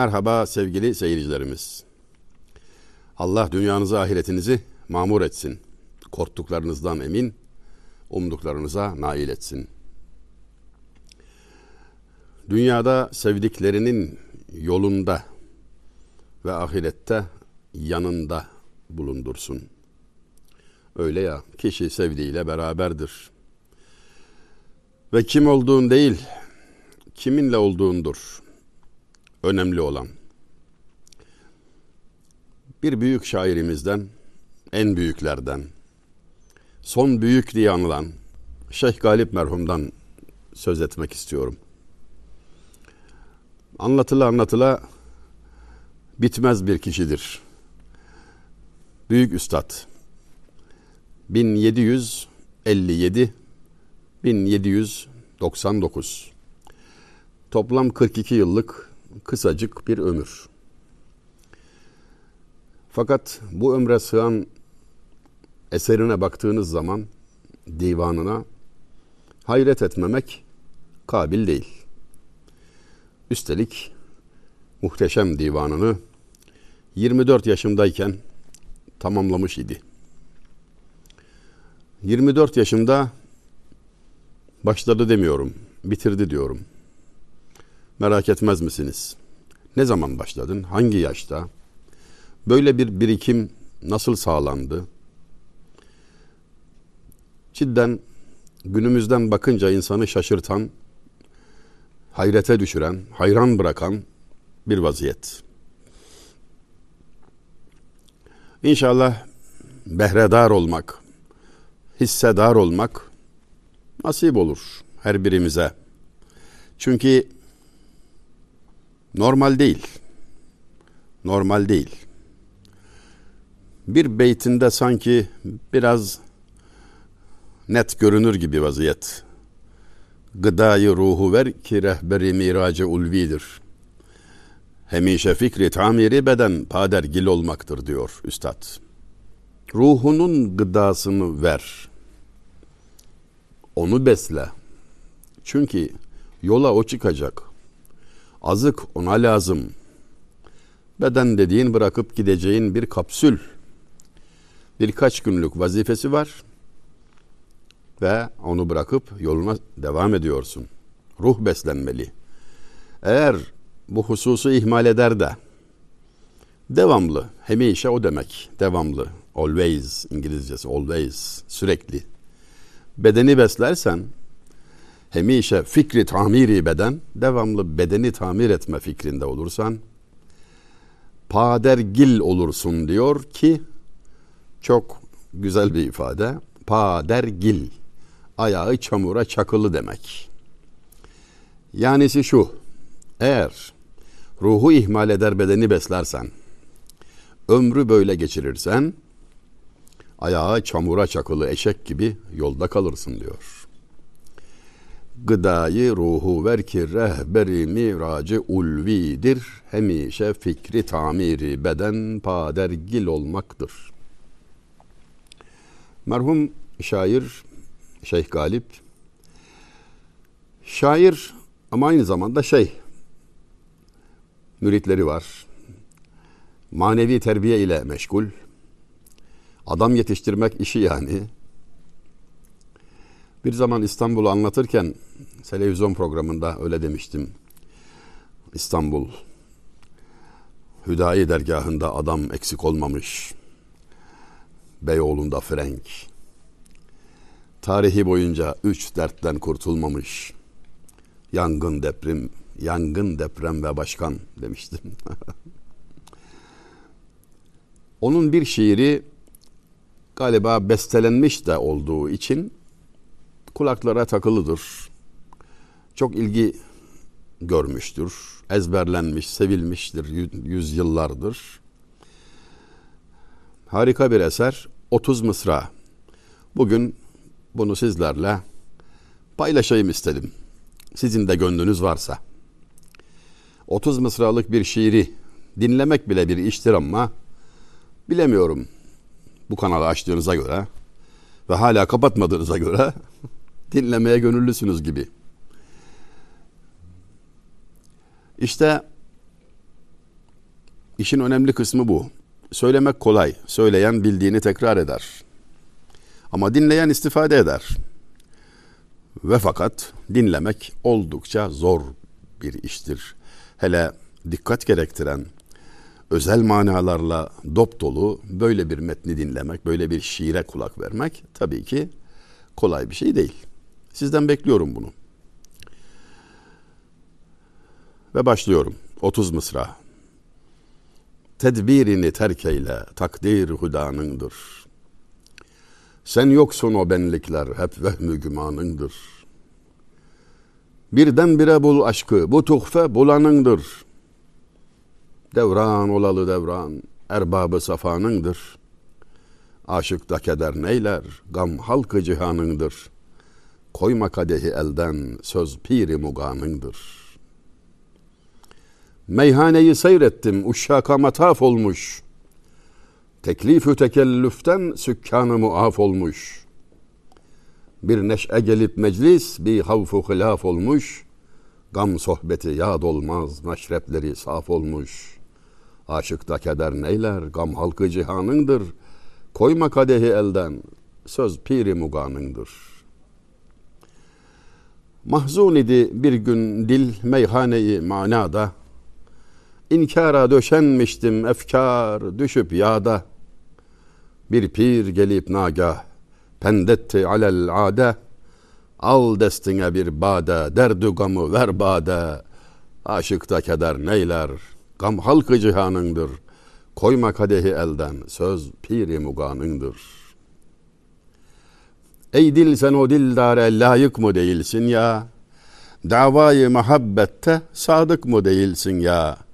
Merhaba sevgili seyircilerimiz. Allah dünyanızı ahiretinizi mamur etsin. Korktuklarınızdan emin, umduklarınıza nail etsin. Dünyada sevdiklerinin yolunda ve ahirette yanında bulundursun. Öyle ya, kişi sevdiğiyle beraberdir. Ve kim olduğun değil, kiminle olduğundur önemli olan. Bir büyük şairimizden, en büyüklerden, son büyük diye anılan Şeyh Galip merhumdan söz etmek istiyorum. Anlatıla anlatıla bitmez bir kişidir. Büyük Üstad. 1757 1799 Toplam 42 yıllık kısacık bir ömür. Fakat bu ömre sığan eserine baktığınız zaman divanına hayret etmemek kabil değil. Üstelik muhteşem divanını 24 yaşındayken tamamlamış idi. 24 yaşında başladı demiyorum, bitirdi diyorum. Merak etmez misiniz? Ne zaman başladın? Hangi yaşta? Böyle bir birikim nasıl sağlandı? Cidden günümüzden bakınca insanı şaşırtan, hayrete düşüren, hayran bırakan bir vaziyet. İnşallah behredar olmak, hissedar olmak nasip olur her birimize. Çünkü normal değil. Normal değil. Bir beytinde sanki biraz net görünür gibi vaziyet. Gıdayı ruhu ver ki rehberi miracı ulvidir. Hemişe fikri tamiri beden padergil olmaktır diyor üstad. Ruhunun gıdasını ver. Onu besle. Çünkü yola o çıkacak. Azık ona lazım. Beden dediğin bırakıp gideceğin bir kapsül. Birkaç günlük vazifesi var ve onu bırakıp yoluna devam ediyorsun. Ruh beslenmeli. Eğer bu hususu ihmal eder de devamlı, hemişe o demek, devamlı, always İngilizcesi, always, sürekli. Bedeni beslersen, hemişe fikri tamiri beden, devamlı bedeni tamir etme fikrinde olursan, padergil olursun diyor ki, çok güzel bir ifade, padergil, ayağı çamura çakılı demek. Yanisi şu, eğer ruhu ihmal eder bedeni beslersen, ömrü böyle geçirirsen, ayağı çamura çakılı eşek gibi yolda kalırsın diyor. Gıdayı ruhu ver ki rehberi miracı ulvidir. Hemişe fikri tamiri beden padergil olmaktır. Merhum şair Şeyh Galip şair ama aynı zamanda şey müritleri var. Manevi terbiye ile meşgul. Adam yetiştirmek işi yani. Bir zaman İstanbul'u anlatırken televizyon programında öyle demiştim. İstanbul Hüdayi dergahında adam eksik olmamış. Beyoğlu'nda Frenk. Tarihi boyunca üç dertten kurtulmamış. Yangın, deprem, yangın, deprem ve başkan demiştim. Onun bir şiiri galiba bestelenmiş de olduğu için kulaklara takılıdır. Çok ilgi görmüştür. Ezberlenmiş, sevilmiştir yüzyıllardır. Harika bir eser. 30 Mısra. Bugün bunu sizlerle paylaşayım istedim. Sizin de gönlünüz varsa. 30 mısralık bir şiiri dinlemek bile bir iştir ama bilemiyorum bu kanalı açtığınıza göre ve hala kapatmadığınıza göre dinlemeye gönüllüsünüz gibi. İşte işin önemli kısmı bu. Söylemek kolay. Söyleyen bildiğini tekrar eder. Ama dinleyen istifade eder. Ve fakat dinlemek oldukça zor bir iştir. Hele dikkat gerektiren, özel manalarla dop dolu böyle bir metni dinlemek, böyle bir şiire kulak vermek tabii ki kolay bir şey değil. Sizden bekliyorum bunu. Ve başlıyorum. 30 mısra. Tedbirini terk eyle, takdir hudanındır. Sen yoksun o benlikler, hep vehmü gümanındır. Birdenbire bul aşkı, bu tuhfe bulanındır. Devran olalı devran, erbabı safanındır. Aşıkta keder neyler, gam halkı cihanındır. Koyma kadehi elden, söz piri muganındır.'' Meyhaneyi seyrettim, uşşaka mataf olmuş. Teklifü tekellüften sükkanı muaf olmuş. Bir neşe gelip meclis, bir havfu hilaf olmuş. Gam sohbeti yad olmaz, meşrepleri saf olmuş. Aşıkta keder neyler, gam halkı cihanındır. Koyma kadehi elden, söz piri muganındır. Mahzun idi bir gün dil meyhaneyi manada, İnkara döşenmiştim efkar düşüp yağda. Bir pir gelip nagah pendetti alel ade. Al destine bir bade, derdu gamı ver bade. Aşıkta keder neyler, gam halkı cihanındır. Koyma kadehi elden, söz piri muganındır. Ey dil sen o dildare layık mı değilsin ya? Davayı muhabbette sadık mı değilsin ya?''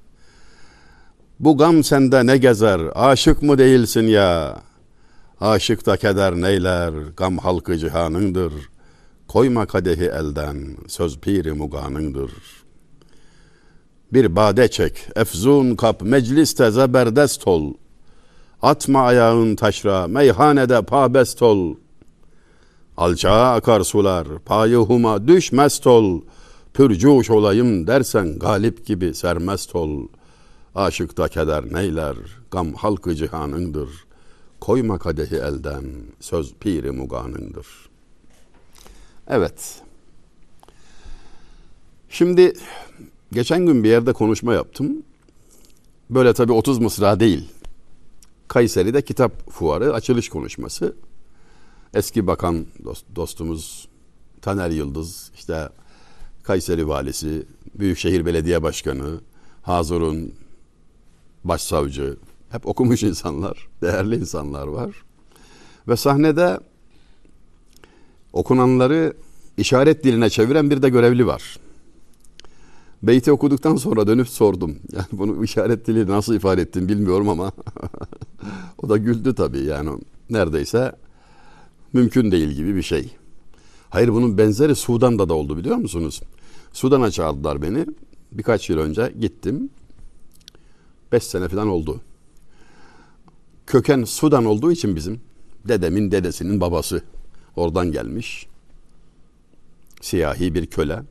Bu gam sende ne gezer, aşık mı değilsin ya? Aşık da keder neyler, gam halkı cihanındır. Koyma kadehi elden, söz piri muganındır. Bir bade çek, efzun kap, mecliste zeberdest ol. Atma ayağın taşra, meyhanede pabest ol. Alçağa akar sular, payıhuma düşmest ol. Pürcuş olayım dersen galip gibi sermest ol.'' Aşıkta keder neyler, gam halkı cihanındır. Koyma kadehi elden, söz piri muganındır. Evet. Şimdi geçen gün bir yerde konuşma yaptım. Böyle tabi 30 mısra değil. Kayseri'de kitap fuarı açılış konuşması. Eski bakan dost, dostumuz Taner Yıldız, işte Kayseri valisi, Büyükşehir Belediye Başkanı, Hazur'un başsavcı, hep okumuş insanlar, değerli insanlar var. Ve sahnede okunanları işaret diline çeviren bir de görevli var. Beyti okuduktan sonra dönüp sordum. Yani bunu işaret dili nasıl ifade ettin bilmiyorum ama o da güldü tabii yani neredeyse mümkün değil gibi bir şey. Hayır bunun benzeri Sudan'da da oldu biliyor musunuz? Sudan'a çağırdılar beni. Birkaç yıl önce gittim. Beş sene falan oldu. Köken Sudan olduğu için bizim dedemin dedesinin babası oradan gelmiş. Siyahi bir köle.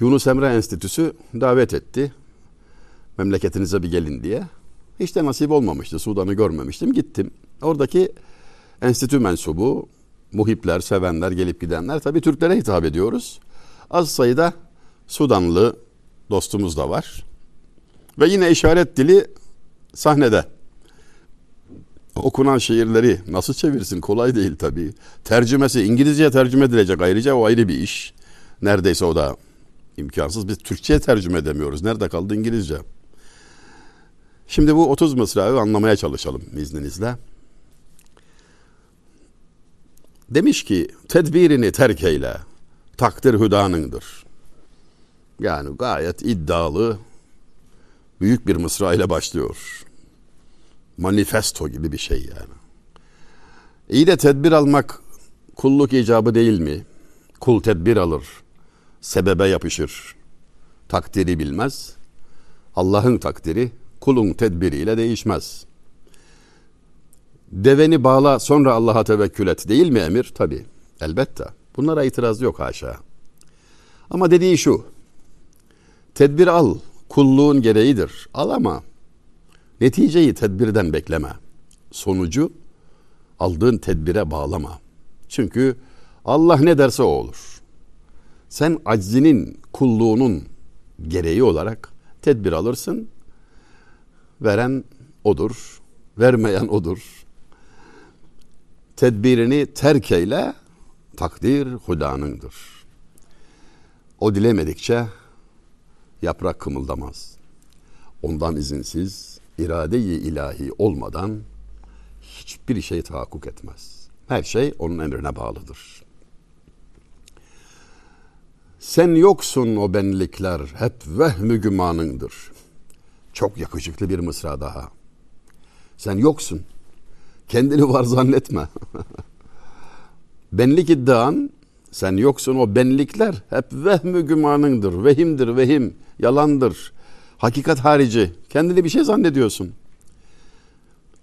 Yunus Emre Enstitüsü davet etti. Memleketinize bir gelin diye. Hiç de nasip olmamıştı. Sudan'ı görmemiştim. Gittim. Oradaki enstitü mensubu, muhipler, sevenler, gelip gidenler tabii Türklere hitap ediyoruz. Az sayıda Sudanlı dostumuz da var. Ve yine işaret dili sahnede. Okunan şiirleri nasıl çevirsin kolay değil tabii. Tercümesi İngilizceye tercüme edilecek ayrıca o ayrı bir iş. Neredeyse o da imkansız. Biz Türkçe'ye tercüme edemiyoruz. Nerede kaldı İngilizce? Şimdi bu 30 mısrayı anlamaya çalışalım izninizle. Demiş ki tedbirini terk eyle. Takdir hüdanındır. Yani gayet iddialı büyük bir mısra ile başlıyor. Manifesto gibi bir şey yani. İyi de tedbir almak kulluk icabı değil mi? Kul tedbir alır, sebebe yapışır. Takdiri bilmez. Allah'ın takdiri kulun tedbiriyle değişmez. Deveni bağla sonra Allah'a tevekkül et değil mi emir? Tabi elbette. Bunlara itiraz yok haşa. Ama dediği şu. Tedbir al kulluğun gereğidir. Al ama Neticeyi tedbirden bekleme. Sonucu aldığın tedbire bağlama. Çünkü Allah ne derse o olur. Sen aczinin, kulluğunun gereği olarak tedbir alırsın. Veren odur, vermeyen odur. Tedbirini terk eyle, takdir hudanındır. O dilemedikçe yaprak kımıldamaz. Ondan izinsiz, irade-i ilahi olmadan hiçbir şey tahakkuk etmez. Her şey onun emrine bağlıdır. Sen yoksun o benlikler hep vehmü gümanındır. Çok yakışıklı bir mısra daha. Sen yoksun. Kendini var zannetme. Benlik iddian sen yoksun o benlikler hep vehmü gümanındır. Vehimdir vehim, yalandır. Hakikat harici. Kendini bir şey zannediyorsun.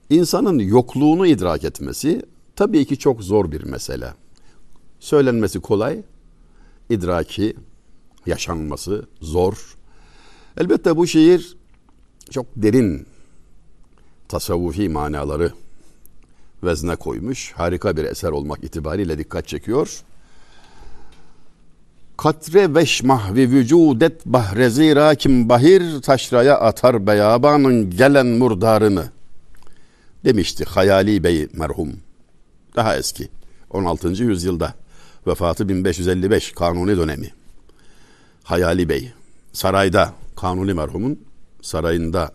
İnsanın yokluğunu idrak etmesi tabii ki çok zor bir mesele. Söylenmesi kolay, idraki, yaşanması zor. Elbette bu şiir çok derin tasavvufi manaları vezne koymuş. Harika bir eser olmak itibariyle dikkat çekiyor. Katre veş mahvi vücudet bahre zira kim bahir taşraya atar beyabanın gelen murdarını demişti Hayali Bey merhum. Daha eski 16. yüzyılda vefatı 1555 kanuni dönemi. Hayali Bey sarayda kanuni merhumun sarayında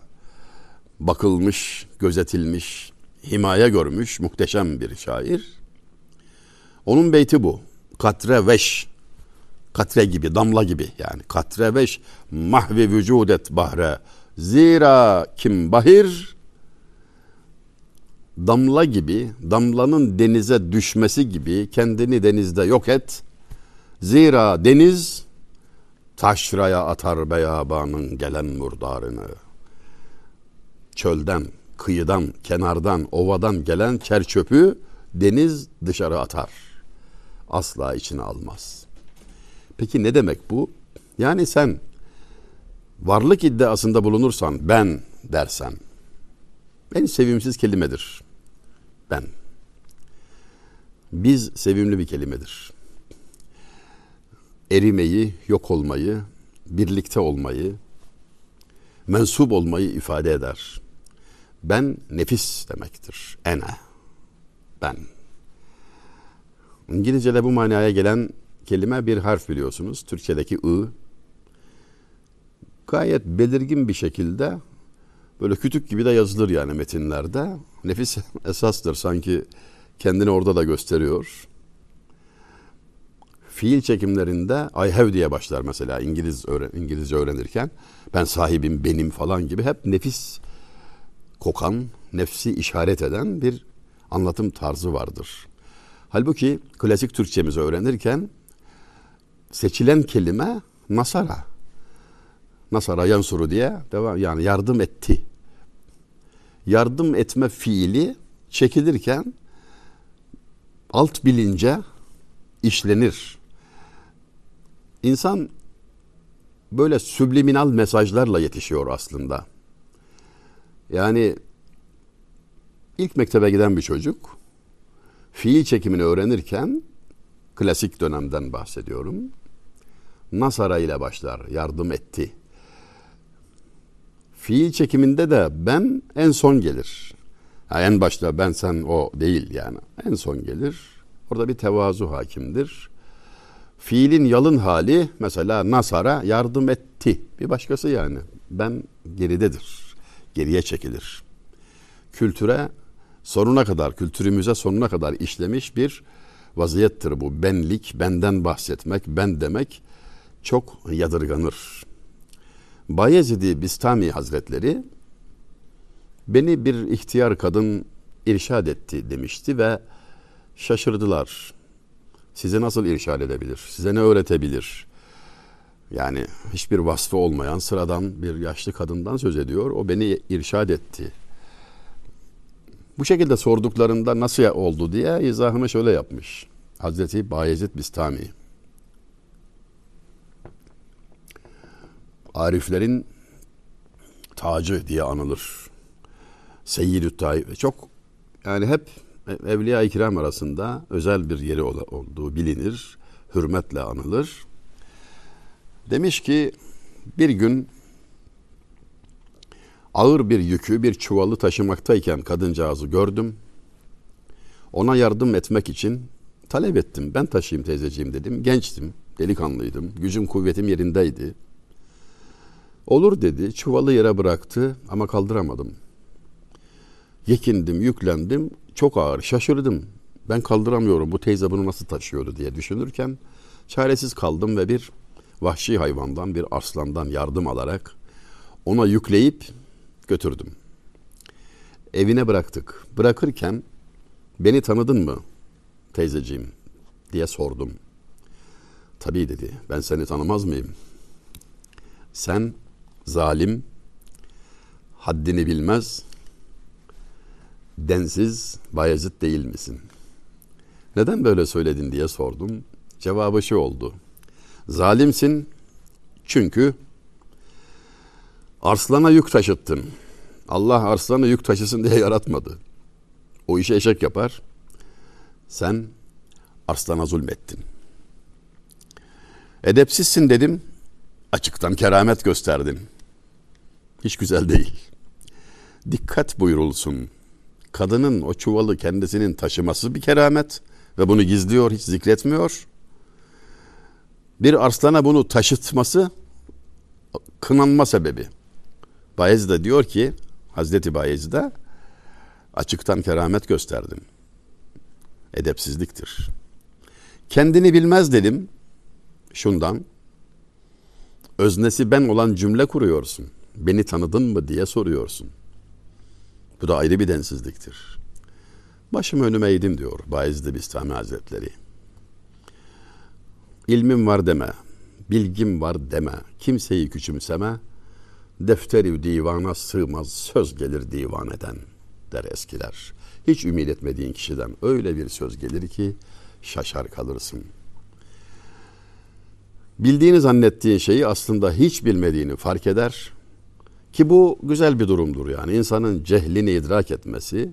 bakılmış, gözetilmiş, himaye görmüş muhteşem bir şair. Onun beyti bu. Katre veş Katre gibi, damla gibi yani. Katre veş mahvi vücudet bahre. Zira kim bahir damla gibi, damlanın denize düşmesi gibi kendini denizde yok et. Zira deniz taşraya atar beyabanın gelen murdarını. Çölden, kıyıdan, kenardan, ovadan gelen çer çöpü deniz dışarı atar. Asla içine almaz.'' Peki ne demek bu? Yani sen varlık iddiasında bulunursan ben dersen en sevimsiz kelimedir. Ben. Biz sevimli bir kelimedir. Erimeyi, yok olmayı, birlikte olmayı, mensup olmayı ifade eder. Ben nefis demektir. Ene. Ben. İngilizce'de bu manaya gelen kelime bir harf biliyorsunuz. Türkçedeki ı gayet belirgin bir şekilde böyle kütük gibi de yazılır yani metinlerde. Nefis esastır sanki kendini orada da gösteriyor. Fiil çekimlerinde I have diye başlar mesela İngiliz öğren İngilizce öğrenirken. Ben sahibim, benim falan gibi hep nefis kokan, nefsi işaret eden bir anlatım tarzı vardır. Halbuki klasik Türkçemizi öğrenirken seçilen kelime nasara. Nasara yansuru diye devam yani yardım etti. Yardım etme fiili çekilirken alt bilince işlenir. İnsan böyle subliminal mesajlarla yetişiyor aslında. Yani ilk mektebe giden bir çocuk fiil çekimini öğrenirken klasik dönemden bahsediyorum. Nasara ile başlar, yardım etti. Fiil çekiminde de ben en son gelir. Yani en başta ben sen o değil yani. En son gelir. Orada bir tevazu hakimdir. Fiilin yalın hali mesela Nasara yardım etti. Bir başkası yani. Ben geridedir. Geriye çekilir. Kültüre sonuna kadar, kültürümüze sonuna kadar işlemiş bir vaziyettir bu. Benlik, benden bahsetmek, ben demek çok yadırganır. Bayezid-i Bistami Hazretleri beni bir ihtiyar kadın irşad etti demişti ve şaşırdılar. Size nasıl irşad edebilir? Size ne öğretebilir? Yani hiçbir vasfı olmayan sıradan bir yaşlı kadından söz ediyor. O beni irşad etti. Bu şekilde sorduklarında nasıl oldu diye izahını şöyle yapmış. Hazreti Bayezid Bistami. Ariflerin tacı diye anılır. Seyyidü Taif çok yani hep Evliya-i Kiram arasında özel bir yeri olduğu bilinir. Hürmetle anılır. Demiş ki bir gün ağır bir yükü bir çuvalı taşımaktayken kadıncağızı gördüm. Ona yardım etmek için talep ettim. Ben taşıyayım teyzeciğim dedim. Gençtim, delikanlıydım. Gücüm kuvvetim yerindeydi. Olur dedi. Çuvalı yere bıraktı ama kaldıramadım. Yekindim, yüklendim. Çok ağır, şaşırdım. Ben kaldıramıyorum. Bu teyze bunu nasıl taşıyordu diye düşünürken çaresiz kaldım ve bir vahşi hayvandan, bir arslandan yardım alarak ona yükleyip götürdüm. Evine bıraktık. Bırakırken beni tanıdın mı teyzeciğim diye sordum. Tabii dedi. Ben seni tanımaz mıyım? Sen zalim, haddini bilmez, densiz Bayezid değil misin? Neden böyle söyledin diye sordum. Cevabı şu oldu. Zalimsin çünkü arslana yük taşıttın. Allah arslanı yük taşısın diye yaratmadı. O işi eşek yapar. Sen arslana zulmettin. Edepsizsin dedim. Açıktan keramet gösterdin. Hiç güzel değil. Dikkat buyurulsun. Kadının o çuvalı kendisinin taşıması bir keramet ve bunu gizliyor, hiç zikretmiyor. Bir arslana bunu taşıtması kınanma sebebi. Bayezid de diyor ki Hazreti Bayezid'e açıktan keramet gösterdin. Edepsizliktir. Kendini bilmez dedim. Şundan öznesi ben olan cümle kuruyorsun. Beni tanıdın mı diye soruyorsun. Bu da ayrı bir densizliktir. Başım önüme eğdim diyor Bayezid Bistami Hazretleri. İlmim var deme, bilgim var deme, kimseyi küçümseme, defteri divana sığmaz söz gelir divan eden der eskiler. Hiç ümit etmediğin kişiden öyle bir söz gelir ki şaşar kalırsın. Bildiğini zannettiğin şeyi aslında hiç bilmediğini fark eder ki bu güzel bir durumdur yani insanın cehlini idrak etmesi,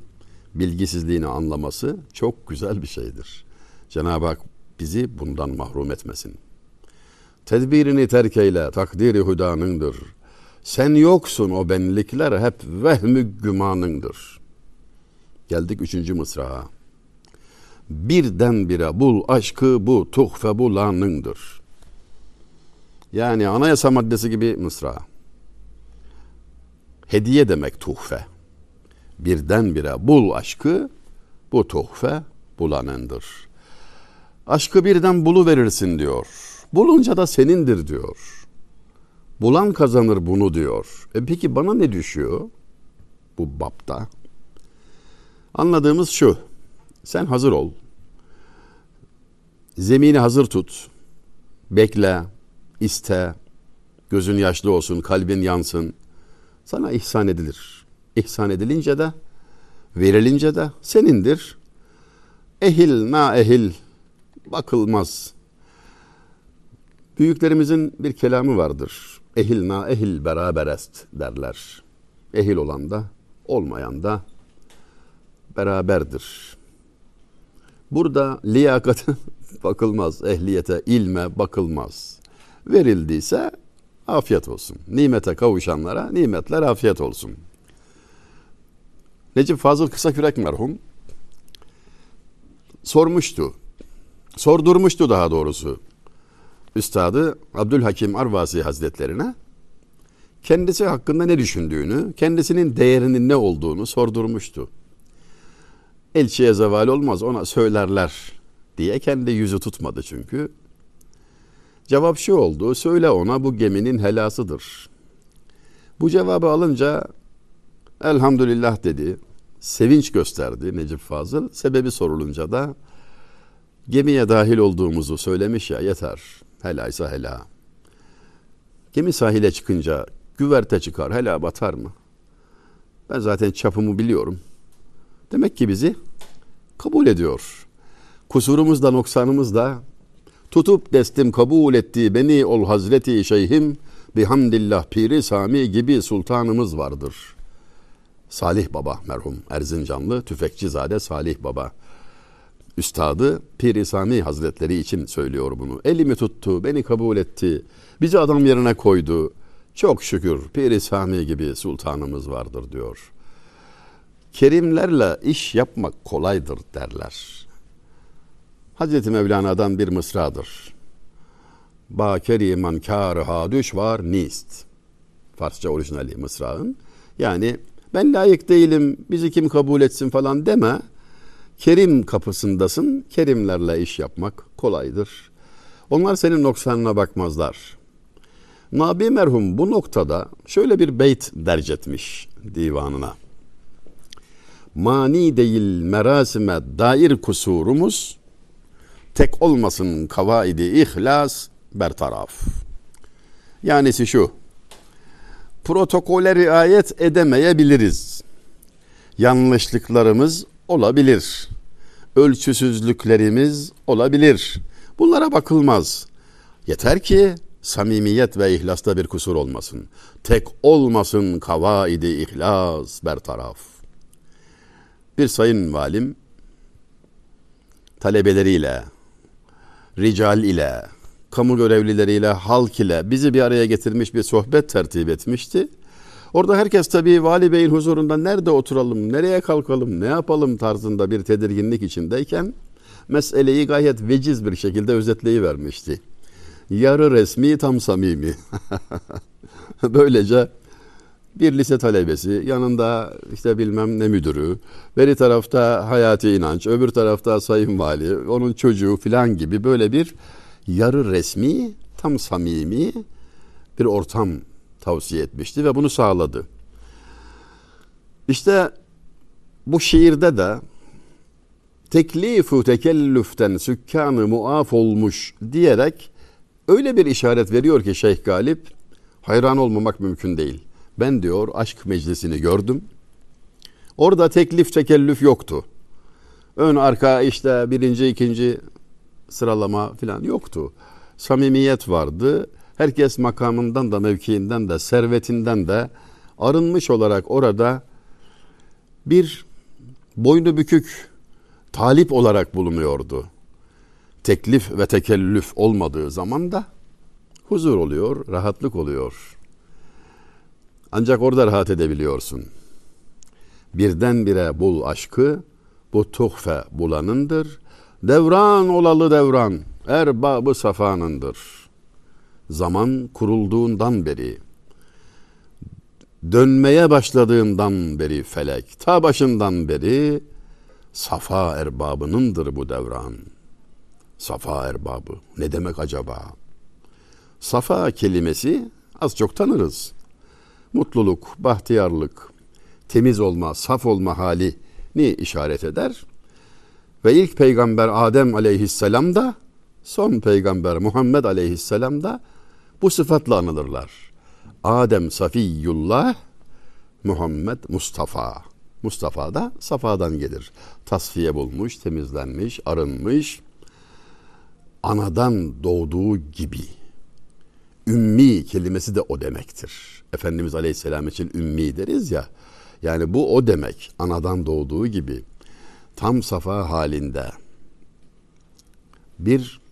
bilgisizliğini anlaması çok güzel bir şeydir. Cenab-ı Hak bizi bundan mahrum etmesin. Tedbirini terk eyle, takdiri hudanındır. Sen yoksun o benlikler hep vehmü gümanındır. Geldik üçüncü mısrağa. Birdenbire bul aşkı bu tuhfe bulanındır. Yani anayasa maddesi gibi mısra. Hediye demek tuhfe. Birdenbire bul aşkı bu tuhfe bulanındır. Aşkı birden bulu verirsin diyor. Bulunca da senindir diyor. Bulan kazanır bunu diyor. E peki bana ne düşüyor bu bapta? Anladığımız şu. Sen hazır ol. Zemini hazır tut. Bekle, iste. Gözün yaşlı olsun, kalbin yansın. Sana ihsan edilir. İhsan edilince de, verilince de senindir. Ehil na ehil bakılmaz. Büyüklerimizin bir kelamı vardır. Ehil na ehil beraberest derler. Ehil olan da olmayan da beraberdir. Burada liyakate bakılmaz, ehliyete, ilme bakılmaz. Verildiyse afiyet olsun. Nimete kavuşanlara nimetler afiyet olsun. Necip Fazıl Kısakürek merhum sormuştu. Sordurmuştu daha doğrusu. Üstadı Abdülhakim Arvasi Hazretlerine kendisi hakkında ne düşündüğünü, kendisinin değerinin ne olduğunu sordurmuştu. Elçiye zeval olmaz ona söylerler diye kendi yüzü tutmadı çünkü. Cevap şu oldu, söyle ona bu geminin helasıdır. Bu cevabı alınca elhamdülillah dedi, sevinç gösterdi Necip Fazıl. Sebebi sorulunca da gemiye dahil olduğumuzu söylemiş ya yeter, helaysa hela. Gemi sahile çıkınca güverte çıkar, hela batar mı? Ben zaten çapımı biliyorum. Demek ki bizi kabul ediyor. Kusurumuz da noksanımız da tutup destim kabul ettiği beni ol Hazreti Şeyhim bihamdillah piri Sami gibi sultanımız vardır. Salih Baba merhum Erzincanlı Tüfekçizade Salih Baba üstadı Pir Sami Hazretleri için söylüyor bunu. Elimi tuttu, beni kabul etti, bizi adam yerine koydu. Çok şükür Pir Sami gibi sultanımız vardır diyor. Kerimlerle iş yapmak kolaydır derler. Hazreti Mevlana'dan bir mısradır. Ba keriman düş var nist. Farsça orijinali mısrağın. Yani ben layık değilim, bizi kim kabul etsin falan deme. Kerim kapısındasın, kerimlerle iş yapmak kolaydır. Onlar senin noksanına bakmazlar. Nabi merhum bu noktada şöyle bir beyt derc etmiş divanına. Mani değil merasime dair kusurumuz, tek olmasın kavaidi ihlas bertaraf. Yanisi şu, protokole riayet edemeyebiliriz. Yanlışlıklarımız olabilir. Ölçüsüzlüklerimiz olabilir. Bunlara bakılmaz. Yeter ki samimiyet ve ihlasta bir kusur olmasın. Tek olmasın kavaidi ihlas bertaraf. Bir sayın valim talebeleriyle, rical ile, kamu görevlileriyle, halk ile bizi bir araya getirmiş bir sohbet tertip etmişti. Orada herkes tabii Vali Bey'in huzurunda nerede oturalım, nereye kalkalım, ne yapalım tarzında bir tedirginlik içindeyken meseleyi gayet veciz bir şekilde özetleyivermişti. Yarı resmi tam samimi. Böylece bir lise talebesi, yanında işte bilmem ne müdürü, beri tarafta Hayati inanç, öbür tarafta Sayın Vali, onun çocuğu filan gibi böyle bir yarı resmi, tam samimi bir ortam tavsiye etmişti ve bunu sağladı. İşte bu şiirde de teklifu tekellüften sükkanı muaf olmuş diyerek öyle bir işaret veriyor ki Şeyh Galip hayran olmamak mümkün değil. Ben diyor aşk meclisini gördüm. Orada teklif tekellüf yoktu. Ön arka işte birinci ikinci sıralama falan yoktu. Samimiyet vardı. Herkes makamından da mevkiinden de servetinden de arınmış olarak orada bir boynu bükük talip olarak bulunuyordu. Teklif ve tekellüf olmadığı zaman da huzur oluyor, rahatlık oluyor. Ancak orada rahat edebiliyorsun. Birdenbire bul aşkı, bu tuhfe bulanındır. Devran olalı devran, erbabı safanındır. Zaman kurulduğundan beri, dönmeye başladığından beri felek, ta başından beri safa erbabınındır bu devran. Safa erbabı ne demek acaba? Safa kelimesi az çok tanırız. Mutluluk, bahtiyarlık, temiz olma, saf olma halini işaret eder. Ve ilk peygamber Adem aleyhisselam da son peygamber Muhammed aleyhisselam da bu sıfatla anılırlar. Adem Safiyullah, Muhammed Mustafa. Mustafa da Safa'dan gelir. Tasfiye bulmuş, temizlenmiş, arınmış. Anadan doğduğu gibi. Ümmi kelimesi de o demektir. Efendimiz Aleyhisselam için ümmi deriz ya. Yani bu o demek. Anadan doğduğu gibi tam safa halinde bir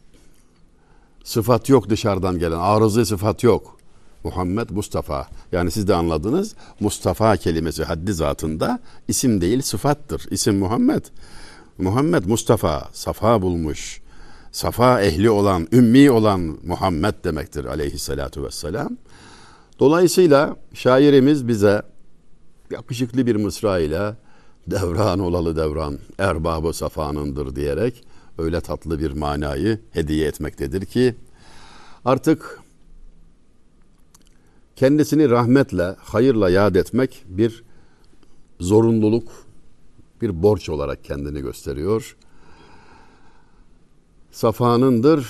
sıfat yok dışarıdan gelen. Arızı sıfat yok. Muhammed Mustafa. Yani siz de anladınız. Mustafa kelimesi haddi zatında isim değil sıfattır. İsim Muhammed. Muhammed Mustafa, safa bulmuş. Safa ehli olan, ümmi olan Muhammed demektir aleyhissalatu vesselam. Dolayısıyla şairimiz bize yakışıklı bir mısra ile devran olalı devran erbabı safanındır diyerek öyle tatlı bir manayı hediye etmektedir ki artık kendisini rahmetle, hayırla yad etmek bir zorunluluk, bir borç olarak kendini gösteriyor. Safanındır,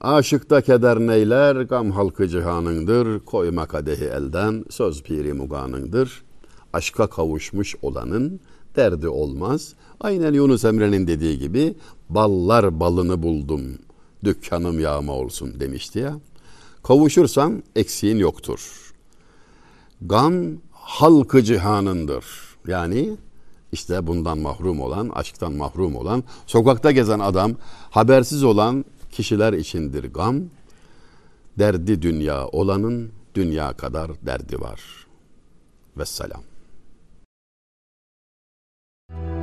aşıkta keder neyler, gam halkı cihanındır, koyma kadehi elden, söz piri muganındır. Aşka kavuşmuş olanın derdi olmaz. Aynen Yunus Emre'nin dediği gibi ballar balını buldum, dükkanım yağma olsun demişti ya. Kavuşursan eksiğin yoktur. Gam halkı cihanındır. Yani işte bundan mahrum olan, aşktan mahrum olan, sokakta gezen adam, habersiz olan kişiler içindir gam. Derdi dünya olanın dünya kadar derdi var. Vesselam. you